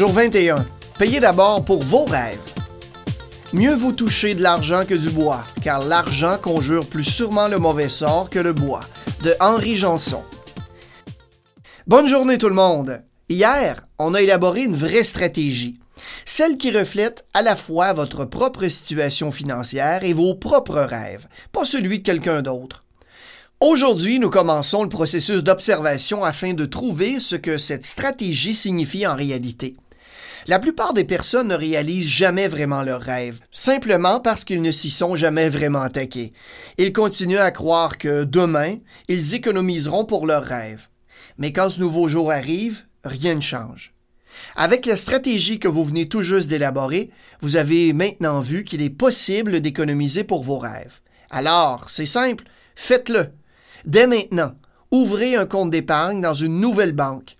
Jour 21. Payez d'abord pour vos rêves. Mieux vous toucher de l'argent que du bois, car l'argent conjure plus sûrement le mauvais sort que le bois. De Henri Janson. Bonne journée tout le monde. Hier, on a élaboré une vraie stratégie. Celle qui reflète à la fois votre propre situation financière et vos propres rêves, pas celui de quelqu'un d'autre. Aujourd'hui, nous commençons le processus d'observation afin de trouver ce que cette stratégie signifie en réalité. La plupart des personnes ne réalisent jamais vraiment leurs rêves, simplement parce qu'ils ne s'y sont jamais vraiment attaqués. Ils continuent à croire que demain, ils économiseront pour leurs rêves. Mais quand ce nouveau jour arrive, rien ne change. Avec la stratégie que vous venez tout juste d'élaborer, vous avez maintenant vu qu'il est possible d'économiser pour vos rêves. Alors, c'est simple, faites-le. Dès maintenant, ouvrez un compte d'épargne dans une nouvelle banque.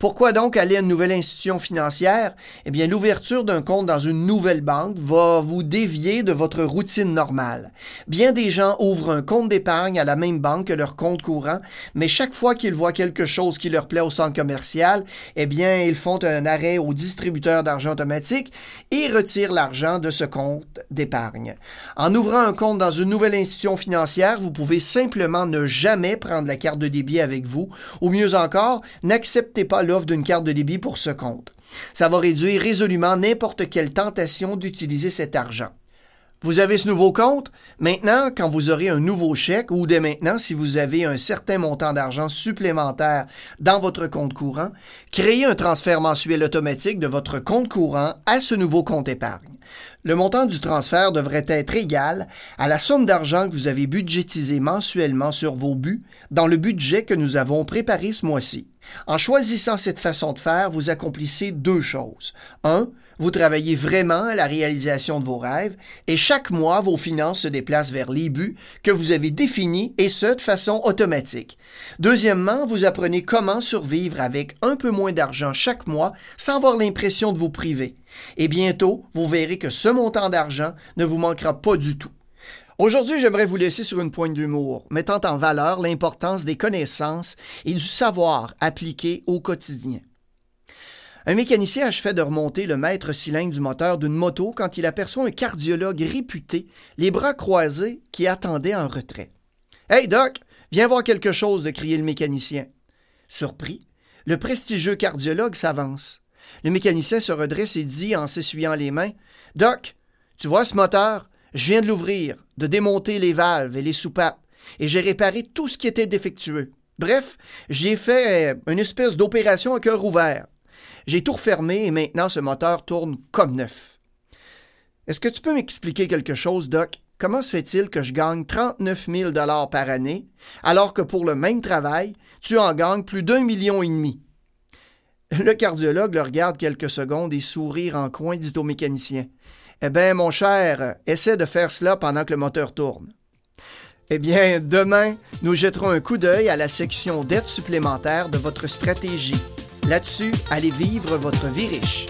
Pourquoi donc aller à une nouvelle institution financière? Eh bien, l'ouverture d'un compte dans une nouvelle banque va vous dévier de votre routine normale. Bien des gens ouvrent un compte d'épargne à la même banque que leur compte courant, mais chaque fois qu'ils voient quelque chose qui leur plaît au centre commercial, eh bien, ils font un arrêt au distributeur d'argent automatique et retirent l'argent de ce compte d'épargne. En ouvrant un compte dans une nouvelle institution financière, vous pouvez simplement ne jamais prendre la carte de débit avec vous, ou mieux encore, n'acceptez pas l'offre d'une carte de débit pour ce compte. Ça va réduire résolument n'importe quelle tentation d'utiliser cet argent. Vous avez ce nouveau compte? Maintenant, quand vous aurez un nouveau chèque ou dès maintenant, si vous avez un certain montant d'argent supplémentaire dans votre compte courant, créez un transfert mensuel automatique de votre compte courant à ce nouveau compte épargne. Le montant du transfert devrait être égal à la somme d'argent que vous avez budgétisé mensuellement sur vos buts dans le budget que nous avons préparé ce mois-ci. En choisissant cette façon de faire, vous accomplissez deux choses. Un, vous travaillez vraiment à la réalisation de vos rêves et chaque mois, vos finances se déplacent vers les que vous avez définis et ce, de façon automatique. Deuxièmement, vous apprenez comment survivre avec un peu moins d'argent chaque mois sans avoir l'impression de vous priver. Et bientôt, vous verrez que ce montant d'argent ne vous manquera pas du tout. Aujourd'hui, j'aimerais vous laisser sur une pointe d'humour, mettant en valeur l'importance des connaissances et du savoir appliqué au quotidien. Un mécanicien achevait de remonter le maître cylindre du moteur d'une moto quand il aperçoit un cardiologue réputé, les bras croisés, qui attendait en retrait. Hey, Doc, viens voir quelque chose, de crier le mécanicien. Surpris, le prestigieux cardiologue s'avance. Le mécanicien se redresse et dit en s'essuyant les mains Doc, tu vois ce moteur? Je viens de l'ouvrir, de démonter les valves et les soupapes, et j'ai réparé tout ce qui était défectueux. Bref, j'y ai fait euh, une espèce d'opération à cœur ouvert. J'ai tout refermé et maintenant ce moteur tourne comme neuf. Est-ce que tu peux m'expliquer quelque chose, Doc? Comment se fait-il que je gagne 39 000 par année, alors que pour le même travail, tu en gagnes plus d'un million et demi? Le cardiologue le regarde quelques secondes et sourire en coin dit au mécanicien. Eh bien, mon cher, essaie de faire cela pendant que le moteur tourne. Eh bien, demain, nous jetterons un coup d'œil à la section d'aide supplémentaire de votre stratégie. Là-dessus, allez vivre votre vie riche.